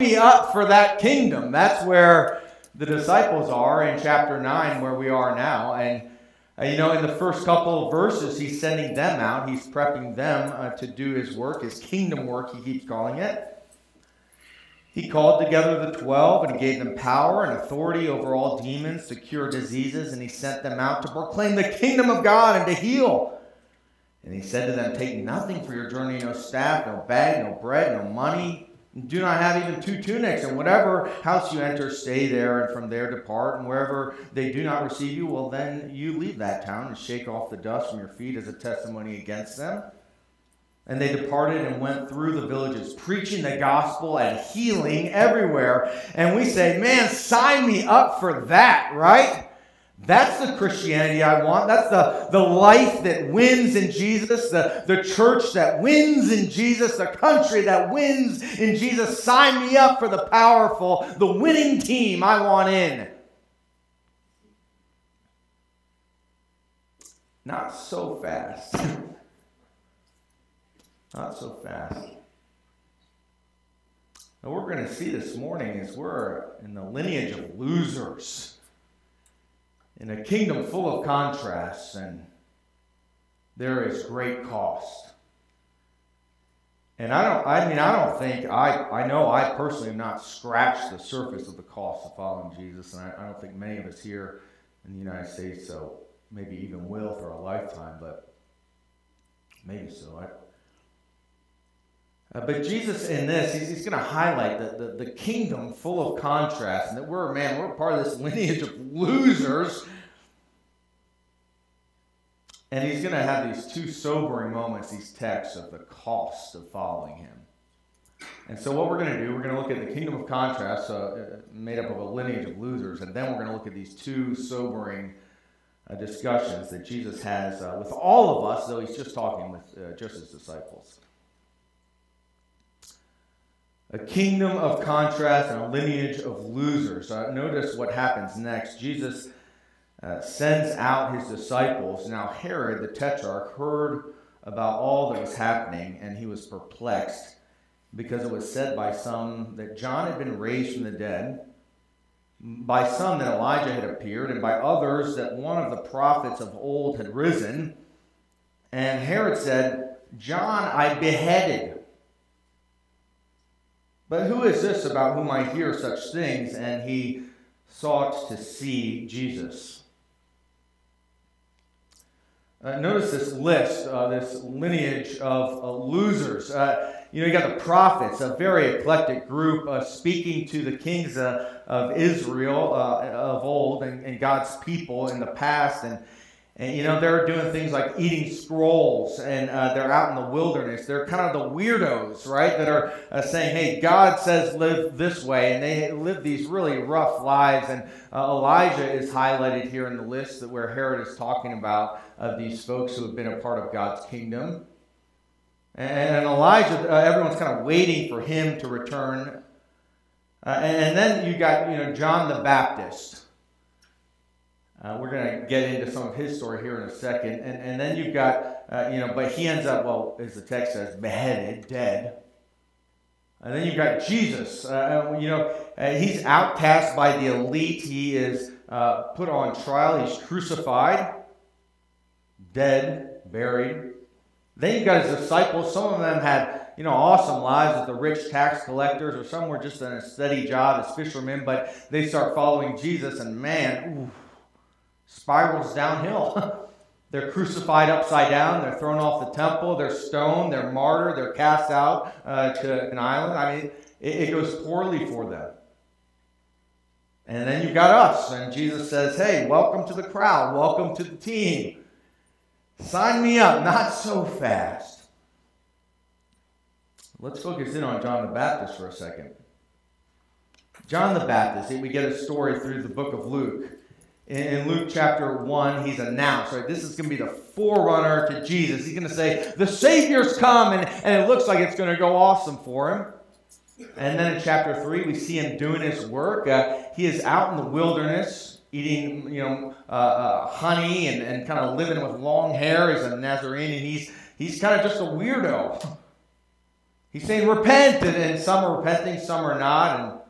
me up for that kingdom. That's where the disciples are in chapter 9, where we are now. And, uh, you know, in the first couple of verses, he's sending them out. He's prepping them uh, to do his work, his kingdom work, he keeps calling it. He called together the twelve and gave them power and authority over all demons to cure diseases, and he sent them out to proclaim the kingdom of God and to heal. And he said to them, Take nothing for your journey no staff, no bag, no bread, no money. Do not have even two tunics, and whatever house you enter, stay there, and from there depart. And wherever they do not receive you, well, then you leave that town and shake off the dust from your feet as a testimony against them. And they departed and went through the villages, preaching the gospel and healing everywhere. And we say, man, sign me up for that, right? That's the Christianity I want. That's the, the life that wins in Jesus, the, the church that wins in Jesus, the country that wins in Jesus. Sign me up for the powerful, the winning team I want in. Not so fast. Not so fast. What we're going to see this morning is we're in the lineage of losers, in a kingdom full of contrasts, and there is great cost. And I don't, I mean, I don't think, I, I know I personally have not scratched the surface of the cost of following Jesus, and I, I don't think many of us here in the United States, so maybe even will for a lifetime, but maybe so. I, uh, but Jesus, in this, he's, he's going to highlight the, the, the, kingdom full of contrast, and that we're, a man, we're part of this lineage of losers. And he's going to have these two sobering moments, these texts of the cost of following him. And so, what we're going to do, we're going to look at the kingdom of contrast, uh, made up of a lineage of losers, and then we're going to look at these two sobering uh, discussions that Jesus has uh, with all of us, though he's just talking with uh, just his disciples a kingdom of contrast and a lineage of losers. Uh, notice what happens next. Jesus uh, sends out his disciples. Now, Herod the tetrarch heard about all that was happening, and he was perplexed because it was said by some that John had been raised from the dead, by some that Elijah had appeared, and by others that one of the prophets of old had risen. And Herod said, John I beheaded but who is this about whom I hear such things? And he sought to see Jesus. Uh, notice this list, uh, this lineage of uh, losers. Uh, you know, you got the prophets, a very eclectic group uh, speaking to the kings uh, of Israel of old and, and, God's people in the past. And and, you know, they're doing things like eating scrolls and uh, they're out in the wilderness. They're kind of the weirdos, right? That are uh, saying, hey, God says live this way. And they live these really rough lives. And uh, Elijah is highlighted here in the list that where Herod is talking about of these folks who have been a part of God's kingdom. And Elijah, uh, everyone's kind of waiting for him to return. Uh, and then you got, you know, John the Baptist. Uh, we're going to get into some of his story here in a second. And, and then you've got, uh, you know, but he ends up, well, as the text says, beheaded, dead. And then you've got Jesus. Uh, you know, uh, he's outcast by the elite. He is uh, put on trial. He's crucified, dead, buried. Then you've got his disciples. Some of them had, you know, awesome lives as the rich tax collectors, or some were just in a steady job as fishermen, but they start following Jesus, and man, ooh, spirals downhill. they're crucified upside down. They're thrown off the temple. They're stoned. They're martyred. They're cast out uh, to an island. I mean, it, it goes poorly for them. And then you've got us. And Jesus says, hey, welcome to the crowd. Welcome to the team. Sign me up. Not so fast. Let's focus in on John the Baptist for a second. John the Baptist, we get a story through the book of Luke in Luke chapter 1, he's announced, right? This is going to be the forerunner to Jesus. He's going to say, The Savior's come, and, and it looks like it's going to go awesome for him. And then in chapter 3, we see him doing his work. Uh, he is out in the wilderness eating, you know, uh, uh, honey and, and kind of living with long hair as a Nazarene, and he's, he's kind of just a weirdo. he's saying, repent, and, and some are repenting, some are not. And,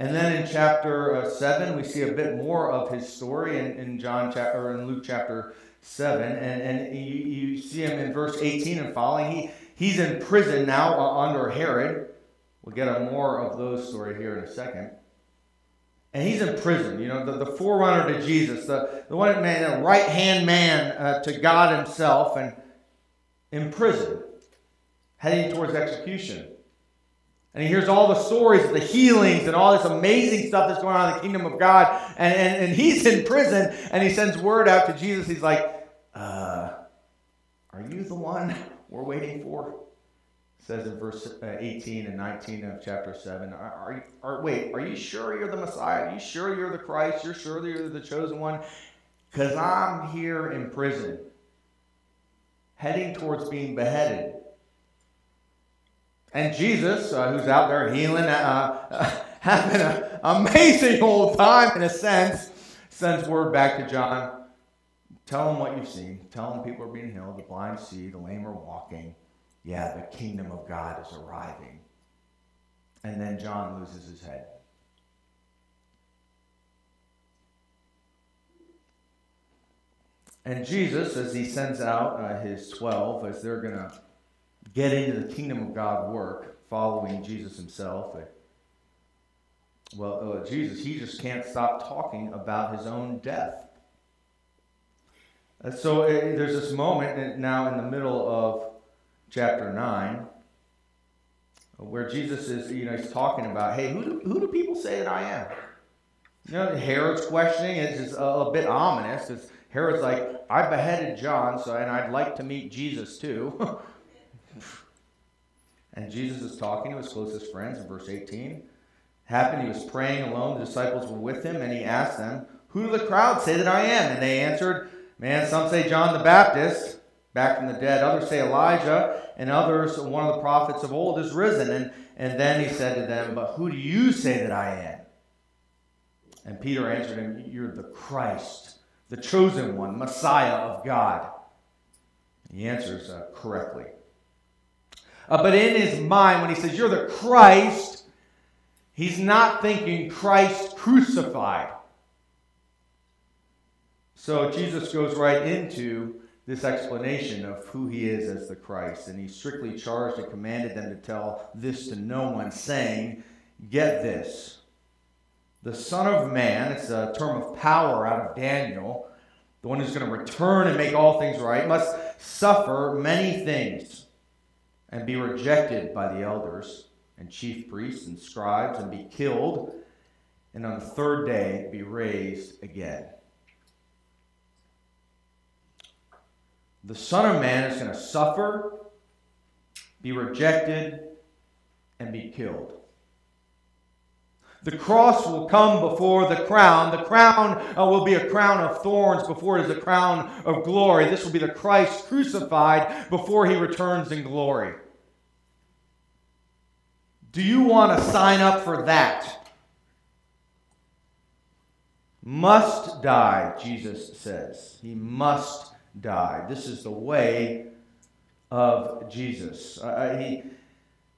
and then in chapter uh, 7, we see a bit more of his story in, in John chapter, or in Luke chapter 7. And, and you, you see him in verse 18 and following. He, he's in prison now uh, under Herod. We'll get a more of those story here in a second. And he's in prison, you know, the, the forerunner to Jesus, the, the one man, the right hand man uh, to God himself, and in prison, heading towards execution. And he hears all the stories of the healings and all this amazing stuff that's going on in the kingdom of God. And, and, and he's in prison, and he sends word out to Jesus. He's like, uh, Are you the one we're waiting for? says in verse uh, 18 and 19 of chapter 7 are, are, are, wait are you sure you're the messiah are you sure you're the christ you're sure that you're the chosen one because i'm here in prison heading towards being beheaded and jesus uh, who's out there healing uh, uh having an amazing old time in a sense sends word back to john tell them what you've seen tell them people are being healed the blind see the lame are walking yeah, the kingdom of God is arriving. And then John loses his head. And Jesus, as he sends out uh, his 12, as they're going to get into the kingdom of God work, following Jesus himself, uh, well, uh, Jesus, he just can't stop talking about his own death. Uh, so uh, there's this moment now in the middle of chapter 9, where Jesus is, you know, he's talking about, hey, who do, who do people say that I am? You know, Herod's questioning is just a, a bit ominous. It's, Herod's like, I beheaded John, so and I'd like to meet Jesus too. and Jesus is talking to his closest friends in verse 18. Happened, he was praying alone. The disciples were with him, and he asked them, Who do the crowd say that I am? And they answered, Man, some say John the Baptist back from the dead. Others say Elijah, and others, one of the prophets of old, is risen. And, and then he said to them, But who do you say that I am? And Peter answered him, You're the Christ, the chosen one, Messiah of God. He answers uh, correctly. Uh, but in his mind, when he says, You're the Christ, he's not thinking Christ crucified. So Jesus goes right into this explanation of who he is as the Christ. And he strictly charged and commanded them to tell this to no one, saying, Get this. The Son of Man, it's a term of power out of Daniel, the one who's going to return and make all things right, must suffer many things and be rejected by the elders and chief priests and scribes and be killed, and on the third day be raised again. The Son of Man is going to suffer, be rejected, and be killed. The cross will come before the crown. The crown uh, will be a crown of thorns before it is a crown of glory. This will be the Christ crucified before he returns in glory. Do you want to sign up for that? Must die, Jesus says. He must die. This is the way of Jesus. Uh, uh, he,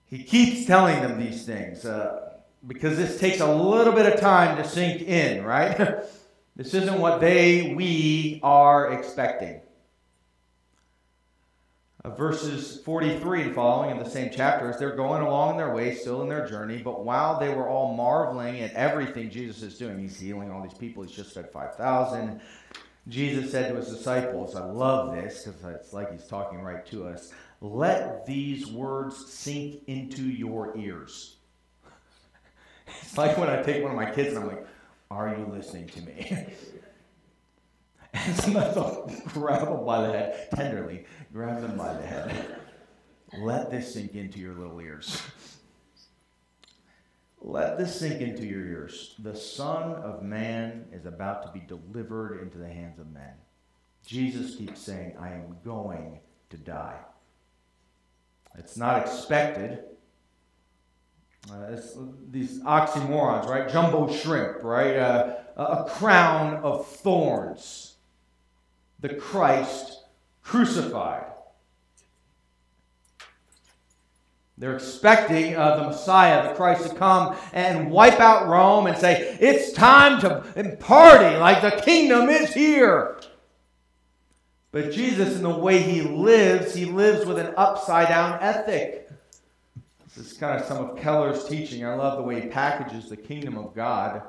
he keeps telling them these things uh, because this takes a little bit of time to sink in, right? this isn't what they, we are expecting. Uh, verses 43 and following in the same chapter, as they're going along their way, still in their journey, but while they were all marveling at everything Jesus is doing, he's healing all these people, he's just fed 5,000. Jesus said to his disciples, I love this because it's like he's talking right to us. Let these words sink into your ears. It's like when I take one of my kids and I'm like, Are you listening to me? and sometimes I'll grab them by the head, tenderly, grab them by the head. Let this sink into your little ears. Let this sink into your ears. The Son of Man is about to be delivered into the hands of men. Jesus keeps saying, I am going to die. It's not expected. Uh, these oxymorons, right? Jumbo shrimp, right? Uh, a crown of thorns. The Christ crucified. They're expecting uh, the Messiah, the Christ, to come and wipe out Rome and say, It's time to party like the kingdom is here. But Jesus, in the way he lives, he lives with an upside down ethic. This is kind of some of Keller's teaching. I love the way he packages the kingdom of God.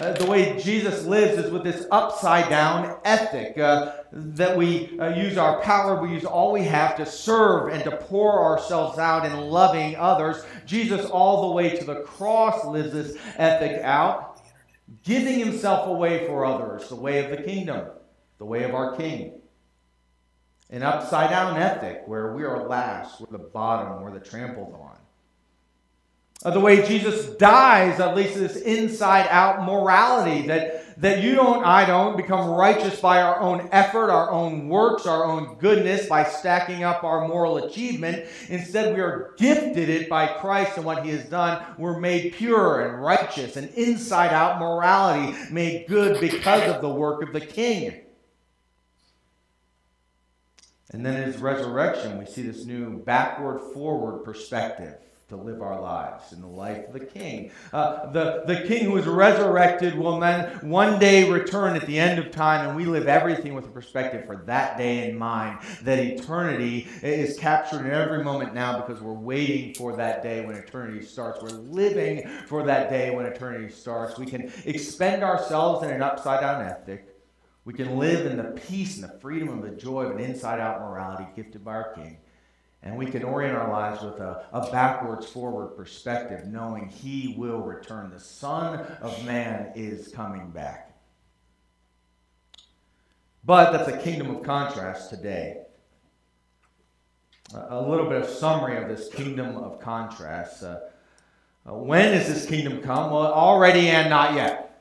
Uh, the way Jesus lives is with this upside down ethic uh, that we uh, use our power, we use all we have to serve and to pour ourselves out in loving others. Jesus, all the way to the cross, lives this ethic out, giving himself away for others, the way of the kingdom, the way of our King. An upside down ethic where we are last, we're the bottom, we're the trampled on the way Jesus dies, at least this inside out morality that, that you don't, I don't, become righteous by our own effort, our own works, our own goodness, by stacking up our moral achievement. Instead, we are gifted it by Christ and what he has done. We're made pure and righteous, and inside out morality made good because of the work of the King. And then in his resurrection, we see this new backward forward perspective to live our lives in the life of the King. Uh, the, the King who is resurrected will then one day return at the end of time, and we live everything with a perspective for that day in mind. That eternity is captured in every moment now because we're waiting for that day when eternity starts. We're living for that day when eternity starts. We can expend ourselves in an upside down ethic. We can live in the peace and the freedom and the joy of an inside out morality gifted by our King. And we can orient our lives with a, a backwards forward perspective, knowing He will return. The Son of Man is coming back. But that's a kingdom of contrast today. A little bit of summary of this kingdom of contrast. Uh, uh, when does this kingdom come? Well, already and not yet.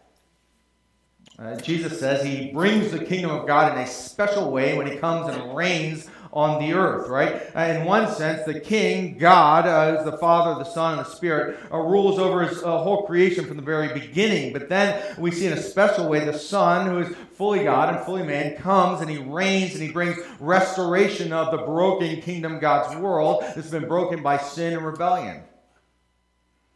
Uh, Jesus says he brings the kingdom of God in a special way when he comes and reigns on the earth, right? Uh, in one sense, the king, God, uh, the Father, the Son, and the Spirit, uh, rules over his uh, whole creation from the very beginning. But then we see in a special way the Son, who is fully God and fully man, comes and he reigns and he brings restoration of the broken kingdom, God's world, that's been broken by sin and rebellion.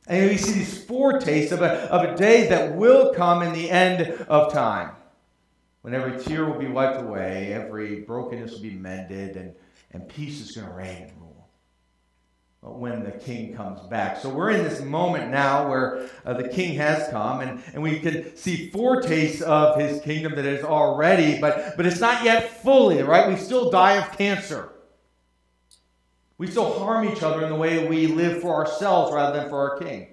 And we see these foretastes of a, of a day that will come in the end of time when every tear will be wiped away, every brokenness will be mended, and, and peace is going to reign and rule But when the king comes back. So we're in this moment now where uh, the king has come, and, and we can see foretastes of his kingdom that is already, but, but it's not yet fully, right? We still die of cancer. We still harm each other in the way we live for ourselves rather than for our king.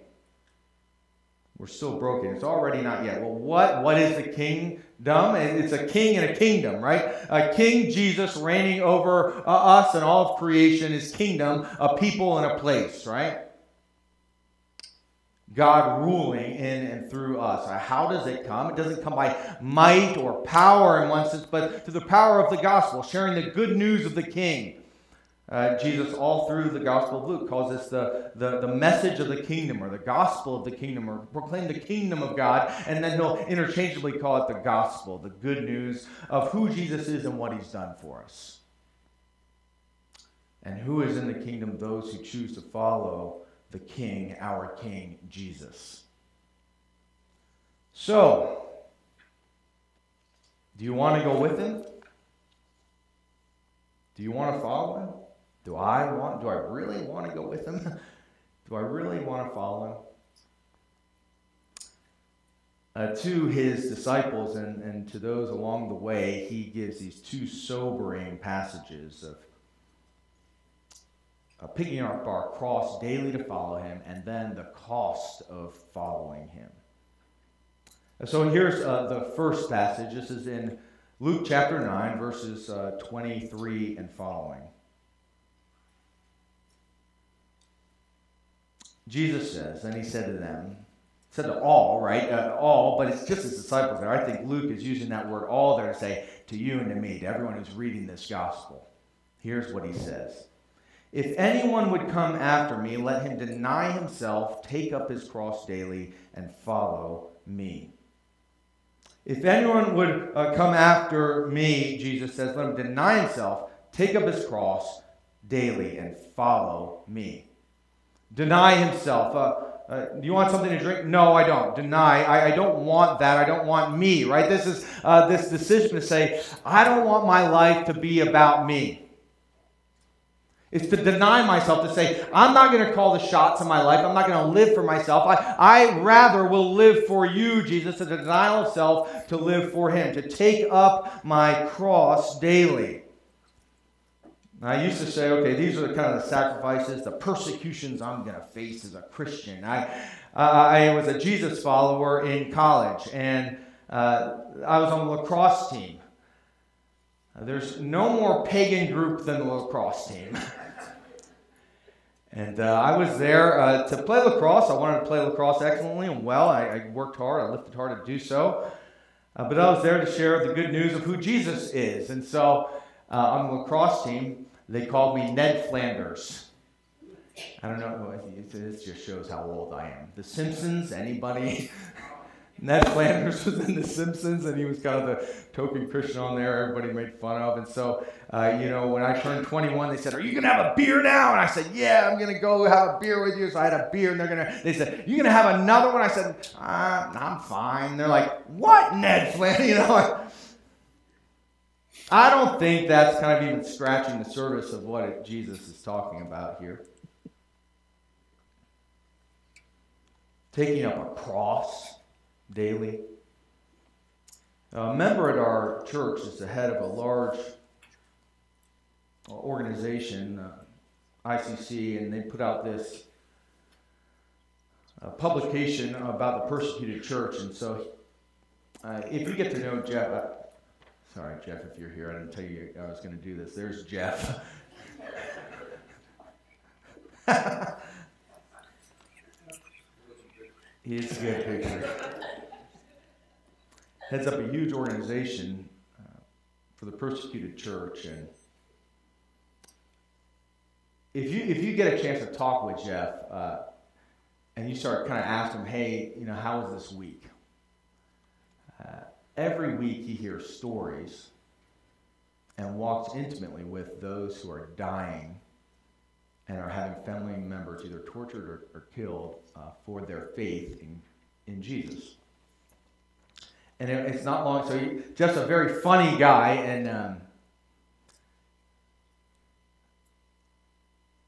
We're still broken. It's already not yet. Well, what, what is the kingdom? It's a king and a kingdom, right? A king Jesus reigning over uh, us and all of creation, his kingdom, a people and a place, right? God ruling in and through us. How does it come? It doesn't come by might or power in one sense, but through the power of the gospel, sharing the good news of the king. Uh, Jesus, all through the Gospel of Luke, calls this the, the, the message of the kingdom or the gospel of the kingdom or proclaim the kingdom of God. And then he'll interchangeably call it the gospel, the good news of who Jesus is and what he's done for us. And who is in the kingdom? Those who choose to follow the king, our king, Jesus. So, do you want to go with him? Do you want to follow him? Do I want, do I really want to go with him? do I really want to follow him? Uh, to his disciples and, and to those along the way, he gives these two sobering passages of uh, picking up our cross daily to follow him and then the cost of following him. So here's uh, the first passage. This is in Luke chapter 9, verses uh, 23 and following. Jesus says, and he said to them, said to all, right? Uh, all, but it's just his disciples there. I think Luke is using that word all there to say to you and to me, to everyone who's reading this gospel. Here's what he says If anyone would come after me, let him deny himself, take up his cross daily, and follow me. If anyone would uh, come after me, Jesus says, let him deny himself, take up his cross, daily and follow me. Deny himself. Uh, uh, do you want something to drink? No, I don't. Deny. I, I don't want that. I don't want me, right? This is uh, this decision to say, I don't want my life to be about me. It's to deny myself, to say, I'm not going to call the shots in my life. I'm not going to live for myself. I, I rather will live for you, Jesus, denial of self to live for Him, to take up my cross daily. I used to say, okay, these are the kind of the sacrifices, the persecutions I'm going to face as a Christian. I, uh, I was a Jesus follower in college, and uh, I was on the lacrosse team. there's no more pagan group than the lacrosse team. and uh, I was there uh, to play lacrosse. I wanted to play lacrosse excellently and well. I, I worked hard, I lifted hard to do so. Uh, but I was there to share the good news of who Jesus is. And so uh, on the lacrosse team, they called me Ned Flanders. I don't know. This just shows how old I am. The Simpsons. Anybody? Ned Flanders was in The Simpsons, and he was kind of the token Christian on there. Everybody made fun of. And so, uh, you know, when I turned 21, they said, "Are you gonna have a beer now?" And I said, "Yeah, I'm gonna go have a beer with you." So I had a beer, and they're gonna. They said, "You gonna have another one?" I said, uh, "I'm fine." They're like, "What, Ned Flanders?" You know. I don't think that's kind of even scratching the surface of what Jesus is talking about here. Taking up a cross daily. A member at our church is the head of a large organization, uh, ICC, and they put out this uh, publication about the persecuted church. And so, uh, if you get to know Jeff, uh, Sorry, Jeff, if you're here, I didn't tell you I was going to do this. There's Jeff. He's a good picture. Heads up a huge organization uh, for the persecuted church, and if you if you get a chance to talk with Jeff, uh, and you start kind of asking him, hey, you know, how was this week? Uh, Every week he hears stories and walks intimately with those who are dying and are having family members either tortured or, or killed uh, for their faith in, in Jesus. And it, it's not long, so he, just a very funny guy, and um,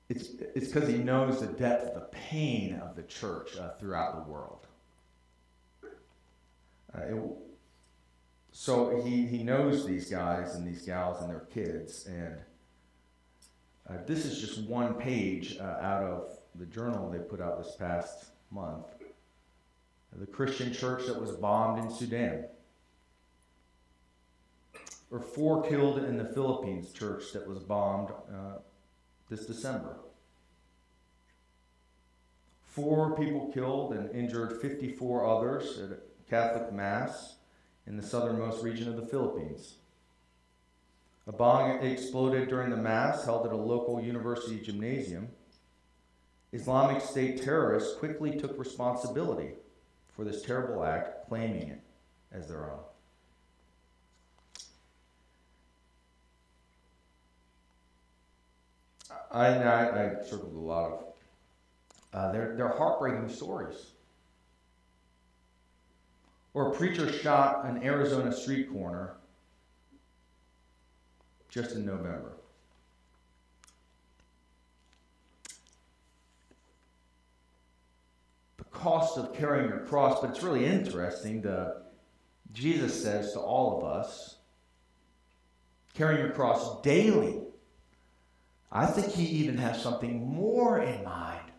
it's it's because he knows the depth the pain of the church uh, throughout the world. Uh, it, so he, he knows these guys and these gals and their kids. And uh, this is just one page uh, out of the journal they put out this past month. The Christian church that was bombed in Sudan. Or four killed in the Philippines church that was bombed uh, this December. Four people killed and injured 54 others at a Catholic Mass in the southernmost region of the Philippines. A bomb exploded during the Mass held at a local university gymnasium. Islamic State terrorists quickly took responsibility for this terrible act, claiming it as their own. I, I, I circled a lot of. Uh, they're, they're heartbreaking stories or a preacher shot an Arizona street corner just in November. The cost of carrying your cross, but it's really interesting. The, Jesus says to all of us, carrying your cross daily. I think he even has something more in mind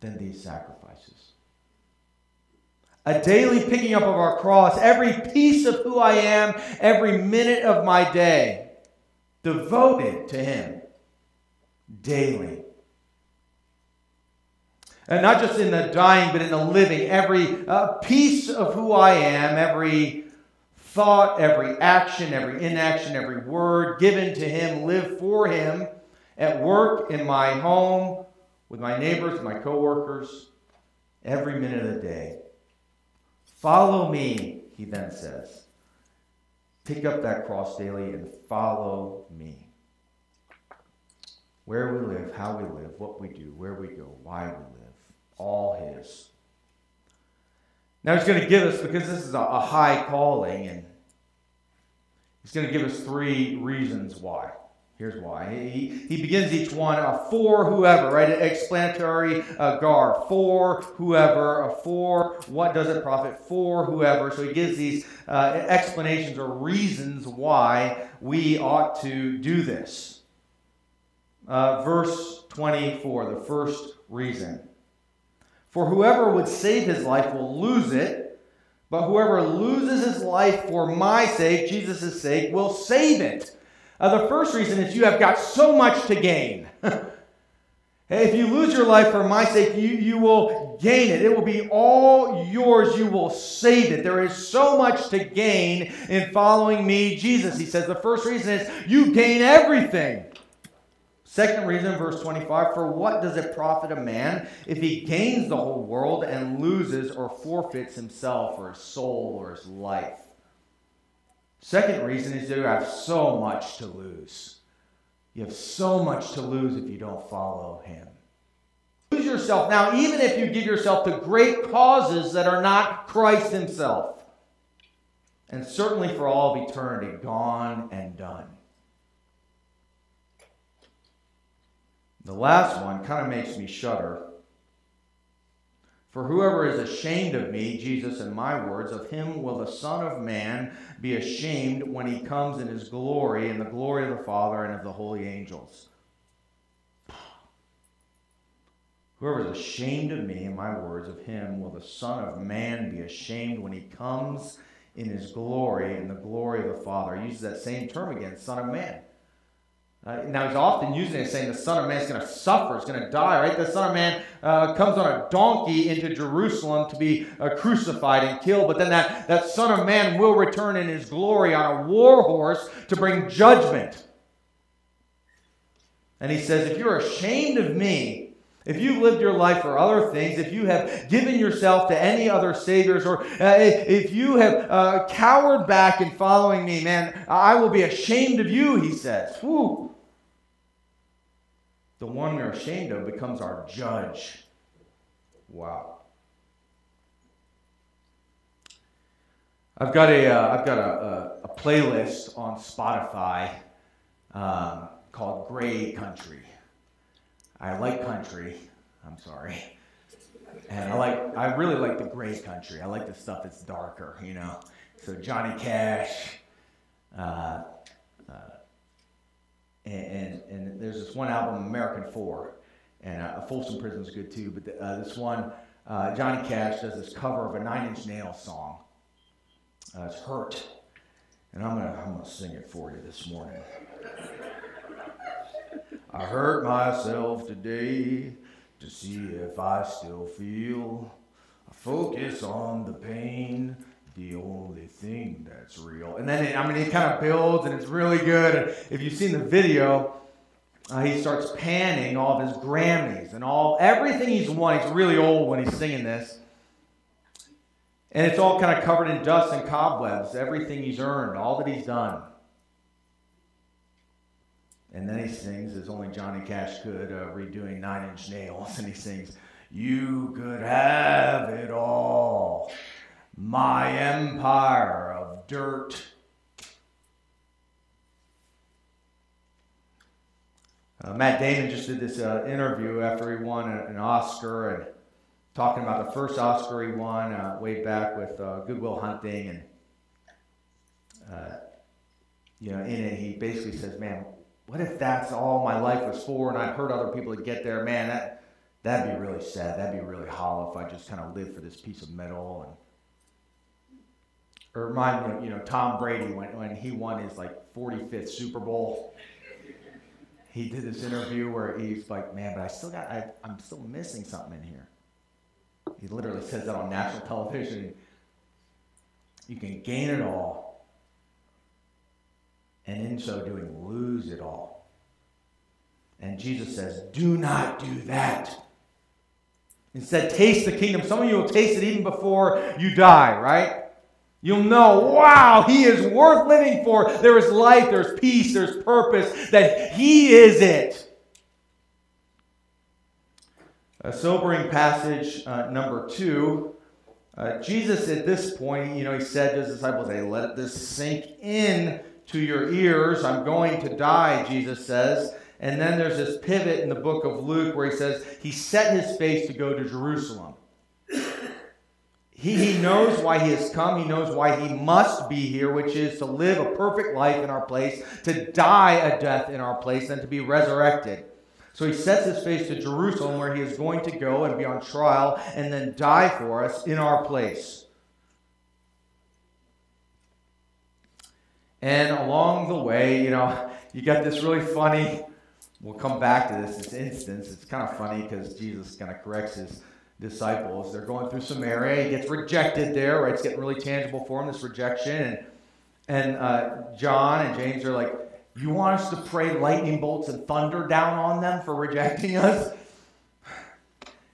than these sacrifices a daily picking up of our cross, every piece of who I am, every minute of my day, devoted to Him daily. And not just in the dying, but in the living, every uh, piece of who I am, every thought, every action, every inaction, every word given to Him, live for Him at work, in my home, with my neighbors, my coworkers, every minute of the day. Follow me, he then says. Pick up that cross daily and follow me. where we live, how we live, what we do, where we go, why we live. All His. Now He's going to give us, because this is a, high calling, and He's going to give us three reasons why. Here's why. He, he begins each one uh, for whoever, right? Explanatory uh, gar. For whoever. Uh, for what does it profit? For whoever. So he gives these uh, explanations or reasons why we ought to do this. Uh, verse 24, the first reason. For whoever would save his life will lose it, but whoever loses his life for my sake, Jesus' sake, will save it. Uh, the first reason is you have got so much to gain. if you lose your life for my sake, you, you will gain it. It will be all yours. You will save it. There is so much to gain in following me, Jesus. He says the first reason is you gain everything. Second reason, verse 25 For what does it profit a man if he gains the whole world and loses or forfeits himself or his soul or his life? Second reason is you have so much to lose. You have so much to lose if you don't follow him. Lose yourself. Now, even if you give yourself to great causes that are not Christ himself, and certainly for all of eternity, gone and done. The last one kind of makes me shudder for whoever is ashamed of me, Jesus and my words, of him will the Son of Man be ashamed when he comes in his glory, in the glory of the Father and of the holy angels. Whoever is ashamed of me and my words, of him will the Son of Man be ashamed when he comes in his glory, in the glory of the Father. He uses that same term again, Son of Man. Uh, now he's often using it saying the Son of Man is going to suffer, is going to die, right? The Son of Man uh, comes on a donkey into Jerusalem to be uh, crucified and killed, but then that, that Son of Man will return in his glory on a war horse to bring judgment. And he says, if you're ashamed of me, if you've lived your life for other things, if you have given yourself to any other saviors, or uh, if you have uh, cowered back in following me, man, I will be ashamed of you, he says. Whew. The one we're ashamed of becomes our judge. Wow. I've got a, have uh, got a, a, a, playlist on Spotify um, called Gray Country. I like country. I'm sorry. And I like, I really like the gray country. I like the stuff that's darker, you know. So Johnny Cash, uh, uh, and, and, and, there's this one album, American Four, and uh, Folsom Prison's good too. But the, uh, this one, uh, Johnny Cash does this cover of a Nine Inch Nails song. Uh, it's Hurt, and I'm gonna I'm gonna sing it for you this morning. I hurt myself today to see if I still feel. I focus on the pain, the only thing that's real. And then, it, I mean, it kind of builds and it's really good. If you've seen the video, uh, he starts panning all of his Grammys and all everything he's won. He's really old when he's singing this. And it's all kind of covered in dust and cobwebs, everything he's earned, all that he's done. And then he sings, as only Johnny Cash could, uh, redoing Nine Inch Nails, and he sings, You could have it all, my empire of dirt. Uh, Matt Damon just did this uh, interview after he won an Oscar and talking about the first Oscar he won uh, way back with uh, Good Will Hunting. And, uh, you know, in it, he basically says, Man, what if that's all my life was for and I'd hurt other people to get there? Man, that, that'd be really sad. That'd be really hollow if I just kind of lived for this piece of metal. And or remind me you know, Tom Brady when, when he won his like 45th Super Bowl. He did this interview where he's like, man, but I still got, I, I'm still missing something in here. He literally says that on national television. You can gain it all and in so doing lose it all. And Jesus says, Do not do that. Instead, taste the kingdom. Some of you will taste it even before you die, right? You'll know, wow, he is worth living for. There is life, there's peace, there's purpose, that he is it. A sobering passage uh, number two. Uh, Jesus, at this point, you know, he said to his disciples, "Hey, let this sink in to your ears. I'm going to die," Jesus says. And then there's this pivot in the book of Luke where he says he set his face to go to Jerusalem. He, he knows why he has come. He knows why he must be here, which is to live a perfect life in our place, to die a death in our place, and to be resurrected. So he sets his face to Jerusalem, where he is going to go and be on trial and then die for us in our place. And along the way, you know, you got this really funny. We'll come back to this, this instance. It's kind of funny because Jesus kind of corrects his disciples. They're going through Samaria. He gets rejected there, right? It's getting really tangible for him, this rejection. And, and uh, John and James are like, You want us to pray lightning bolts and thunder down on them for rejecting us?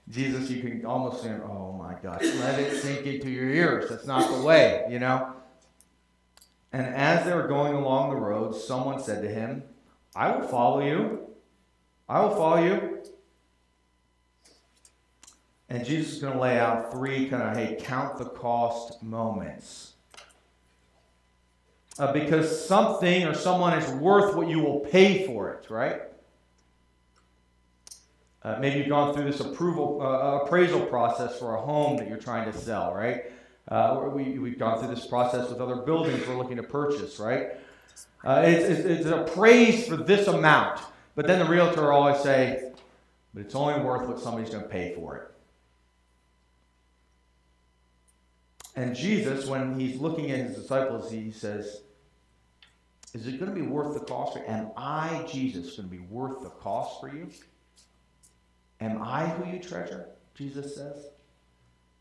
Jesus, you can almost say, Oh my gosh, let it sink into your ears. That's not the way, you know? And as they were going along the road, someone said to him, I will follow you. I will follow you. And Jesus is going to lay out three kind of, hey, count the cost moments. Uh, because something or someone is worth what you will pay for it, right? Uh, maybe you've gone through this approval uh, appraisal process for a home that you're trying to sell, right? Uh, we, we've gone through this process with other buildings we're looking to purchase, right? Uh, it's, it's, it's appraised for this amount, but then the realtor will always say, but it's only worth what somebody's going to pay for it. And Jesus, when he's looking at his disciples, he says, Is it going to be worth the cost? For, Am I, Jesus, going to be worth the cost for you? Am I who you treasure? Jesus says.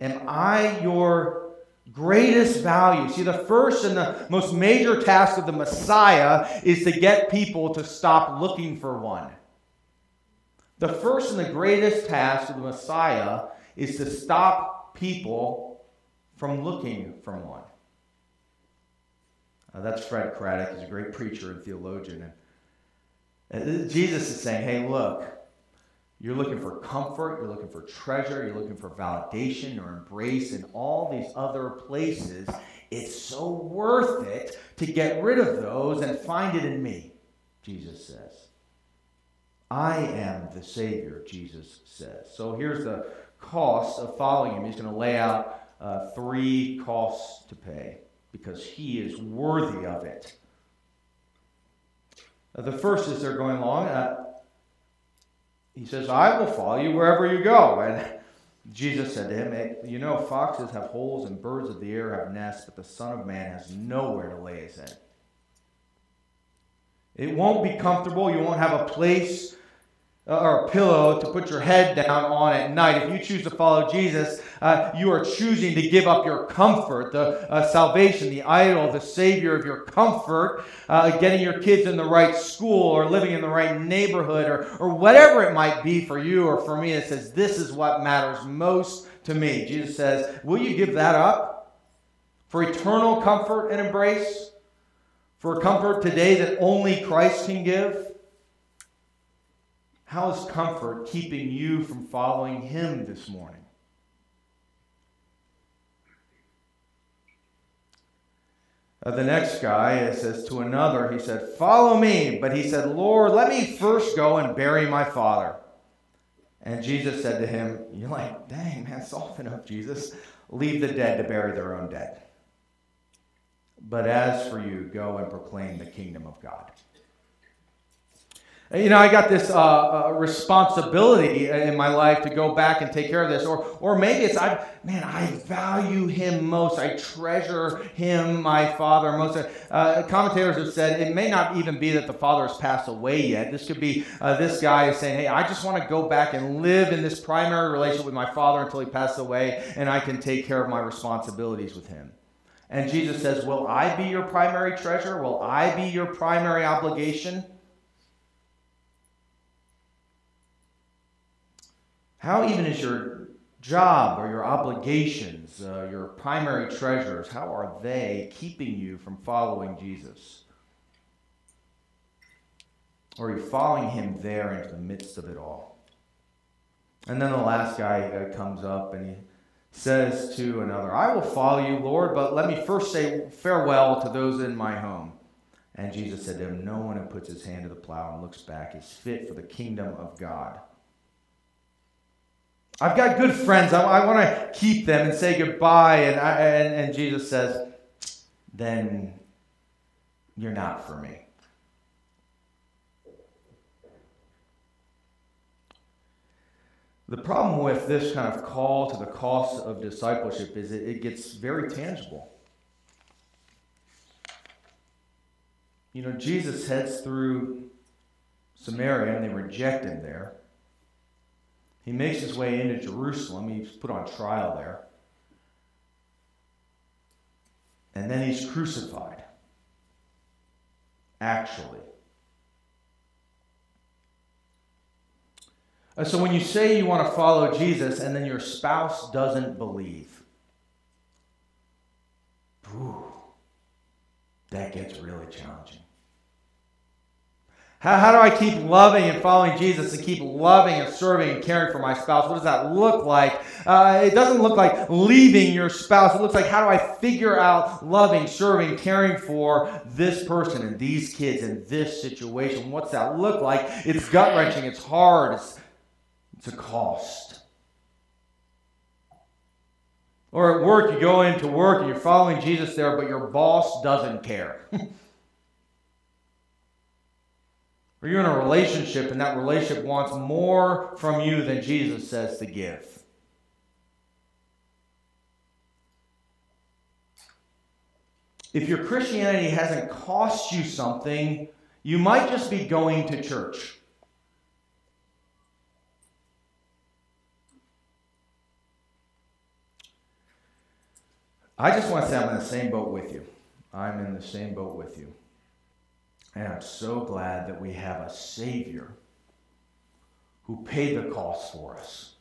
Am I your greatest value? See, the first and the most major task of the Messiah is to get people to stop looking for one. The first and the greatest task of the Messiah is to stop people from looking for one. Uh, that's Fred Craddock. He's a great preacher and theologian. And uh, Jesus is saying, hey, look, you're looking for comfort, you're looking for treasure, you're looking for validation or embrace in all these other places. It's so worth it to get rid of those and find it in me, Jesus says. I am the Savior, Jesus says. So here's the cost of following him. He's going to lay out uh, three costs to pay because he is worthy of it. The first is they're going along. Uh, he says, I will follow you wherever you go. And Jesus said to him, You know, foxes have holes and birds of the air have nests, but the Son of Man has nowhere to lay his head. It won't be comfortable. You won't have a place or a pillow to put your head down on at night. If you choose to follow Jesus, uh, you are choosing to give up your comfort, the uh, salvation, the idol, the savior of your comfort, uh, getting your kids in the right school or living in the right neighborhood or, or whatever it might be for you or for me. It says, This is what matters most to me. Jesus says, Will you give that up for eternal comfort and embrace? For comfort today that only Christ can give? How is comfort keeping you from following Him this morning? Uh, the next guy says to another, he said, Follow me. But he said, Lord, let me first go and bury my father. And Jesus said to him, You're like, dang, man, soften up, Jesus. Leave the dead to bury their own dead. But as for you, go and proclaim the kingdom of God. You know, I got this uh, uh, responsibility in my life to go back and take care of this. Or, or maybe it's, I, man, I value him most. I treasure him, my father, most. Uh, commentators have said it may not even be that the father has passed away yet. This could be uh, this guy is saying, hey, I just want to go back and live in this primary relationship with my father until he passes away, and I can take care of my responsibilities with him. And Jesus says, Will I be your primary treasure? Will I be your primary obligation? How even is your job or your obligations, uh, your primary treasures, how are they keeping you from following Jesus? Or are you following him there into the midst of it all? And then the last guy uh, comes up and he says to another, I will follow you, Lord, but let me first say farewell to those in my home. And Jesus said to him, No one who puts his hand to the plow and looks back is fit for the kingdom of God. I've got good friends. I, I want to keep them and say goodbye. And, I, and, and Jesus says, Then you're not for me. The problem with this kind of call to the cost of discipleship is it, it gets very tangible. You know, Jesus heads through Samaria and they reject him there. He makes his way into Jerusalem. He's put on trial there. And then he's crucified. Actually. Uh, so when you say you want to follow Jesus and then your spouse doesn't believe, ooh, that gets really challenging. How, how do I keep loving and following Jesus and keep loving and serving and caring for my spouse? What does that look like? Uh, it doesn't look like leaving your spouse. It looks like how do I figure out loving, serving, caring for this person and these kids in this situation? What's that look like? It's gut wrenching. It's hard. It's, it's a cost. Or at work, you go into work and you're following Jesus there, but your boss doesn't care. or you're in a relationship and that relationship wants more from you than Jesus says to give. If your Christianity hasn't cost you something, you might just be going to church. I just want to say I'm in the same boat with you. I'm in the same boat with you. And I'm so glad that we have a Savior who paid the cost for us.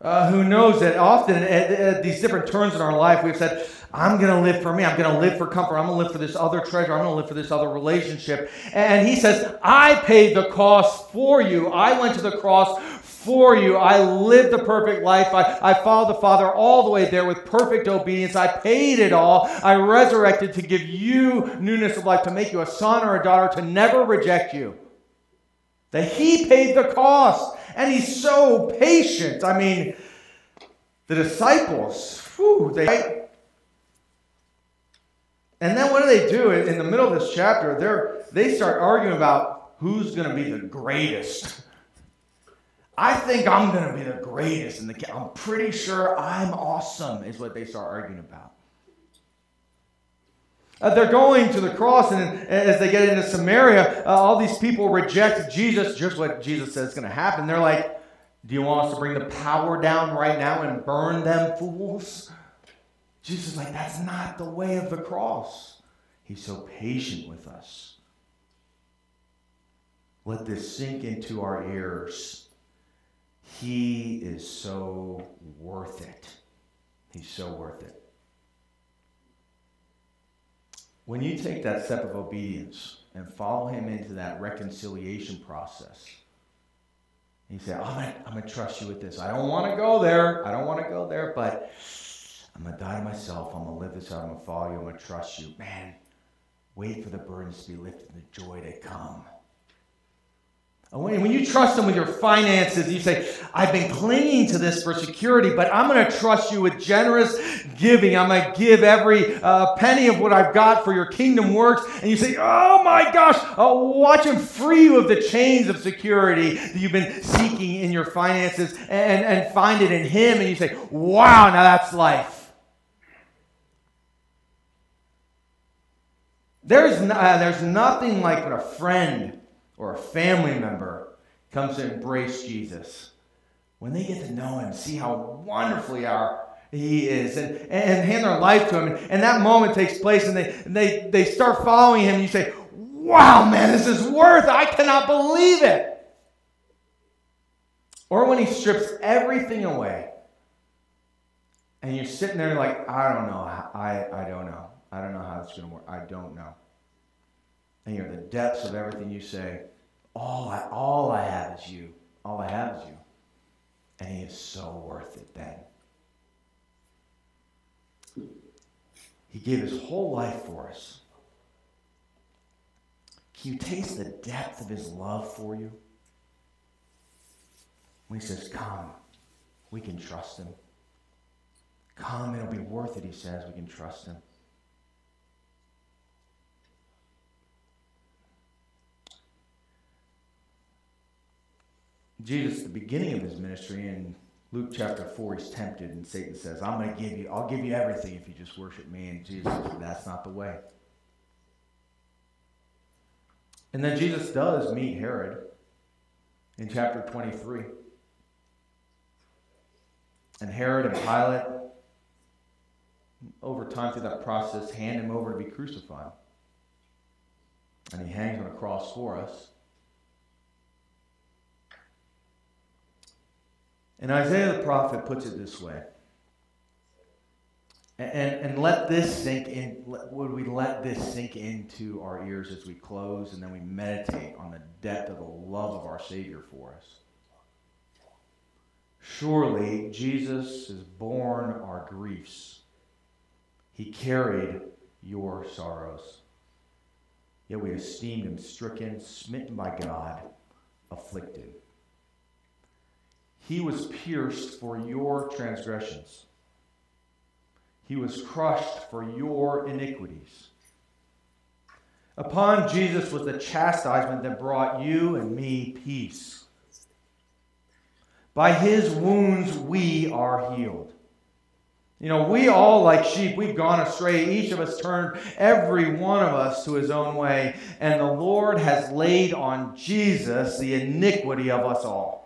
Uh, who knows that often at, at, these different turns in our life, we've said, I'm going to live for me. I'm going to live for comfort. I'm going to live for this other treasure. I'm going to live for this other relationship. And he says, I paid the cost for you. I went to the cross for you. I lived the perfect life. I, I followed the Father all the way there with perfect obedience. I paid it all. I resurrected to give you newness of life, to make you a son or a daughter, to never reject you. That He paid the cost. And He's so patient. I mean, the disciples, whew, they. And then what do they do in the middle of this chapter? They're, they start arguing about who's going to be the greatest. I think I'm going to be the greatest in the I'm pretty sure I'm awesome, is what they start arguing about. Uh, they're going to the cross, and as they get into Samaria, uh, all these people reject Jesus, just what Jesus says is going to happen. They're like, Do you want us to bring the power down right now and burn them fools? Jesus is like, That's not the way of the cross. He's so patient with us. Let this sink into our ears. He is so worth it. He's so worth it. When you take that step of obedience and follow him into that reconciliation process, you say, oh, I'm going to trust you with this. I don't want to go there. I don't want to go there, but I'm going to die to myself. I'm going to live this out. I'm going to follow you. I'm going to trust you. Man, wait for the burdens to be lifted and the joy to come. When you trust them with your finances, you say, I've been clinging to this for security, but I'm going to trust you with generous giving. I'm going to give every uh, penny of what I've got for your kingdom works. And you say, Oh my gosh, I'll watch him free you of the chains of security that you've been seeking in your finances and, and find it in him. And you say, Wow, now that's life. There's, no, uh, there's nothing like a friend or a family member comes to embrace Jesus, when they get to know him, see how wonderfully our he is, and, and hand their life to him, and, and that moment takes place, and they, and they, they start following him, and you say, Wow, man, this is worth. I cannot believe it. Or when he strips everything away, and you're sitting there like, I don't know. I, I don't know. I don't know how it's going to work. I don't know. And you're in the depths of everything you say, all I, all I have is you. all I have is you. And he is so worth it then. He gave his whole life for us. Can you taste the depth of his love for you? When he says, Come, we can trust him. Come, it'll be worth it, he says. We can trust him. Jesus, the beginning of his ministry in Luke chapter 4, he's tempted, and Satan says, I'm going to give you, I'll give you everything if you just worship me. And Jesus says, That's not the way. And then Jesus does meet Herod in chapter 23. And Herod and Pilate, over time through that process, hand him over to be crucified. And he hangs on a cross for us. And Isaiah the prophet puts it this way. And, and, let this sink in. Would we let this sink into our ears as we close and then we meditate on the depth of the love of our Savior for us? Surely Jesus has borne our griefs. He carried your sorrows. Yet we esteemed him stricken, smitten by God, afflicted. He was pierced for your transgressions. He was crushed for your iniquities. Upon Jesus was the chastisement that brought you and me peace. By his wounds we are healed. You know, we all, like sheep, we've gone astray. Each of us turned every one of us to his own way. And the Lord has laid on Jesus the iniquity of us all.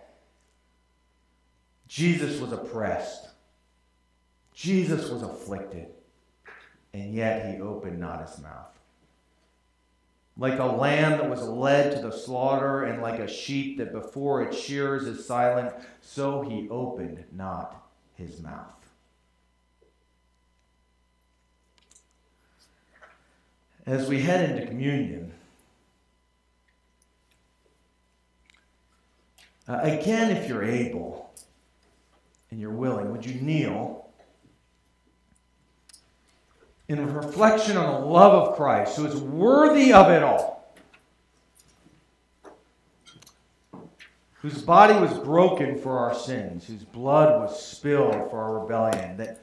Jesus was oppressed. Jesus was afflicted. And yet he opened not his mouth. Like a lamb that was led to the slaughter, and like a sheep that before its shears is silent, so he opened not his mouth. As we head into communion, uh, again, if you're able, and you're willing, would you kneel in reflection on the love of Christ, who is worthy of it all? Whose body was broken for our sins, whose blood was spilled for our rebellion, that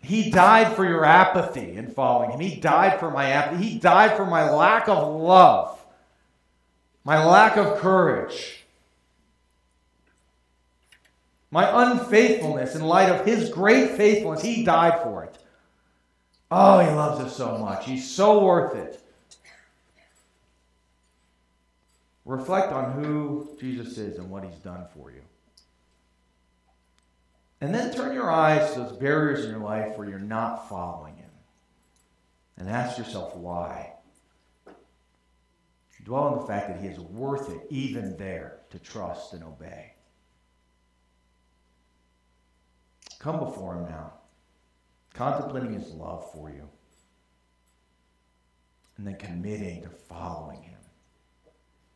he died for your apathy in following him. He died for my apathy. He died for my lack of love, my lack of courage my unfaithfulness in light of his great faithfulness. He died for it. Oh, he loves us so much. He's so worth it. Reflect on who Jesus is and what he's done for you. And then turn your eyes to those barriers in your life where you're not following him. And ask yourself why. Dwell on the fact that he is worth it, even there, to trust and obey. Come before Him now, contemplating His love for you, and then committing to following Him,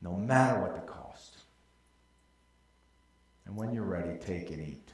no matter what the cost. And when you're ready, take and eat.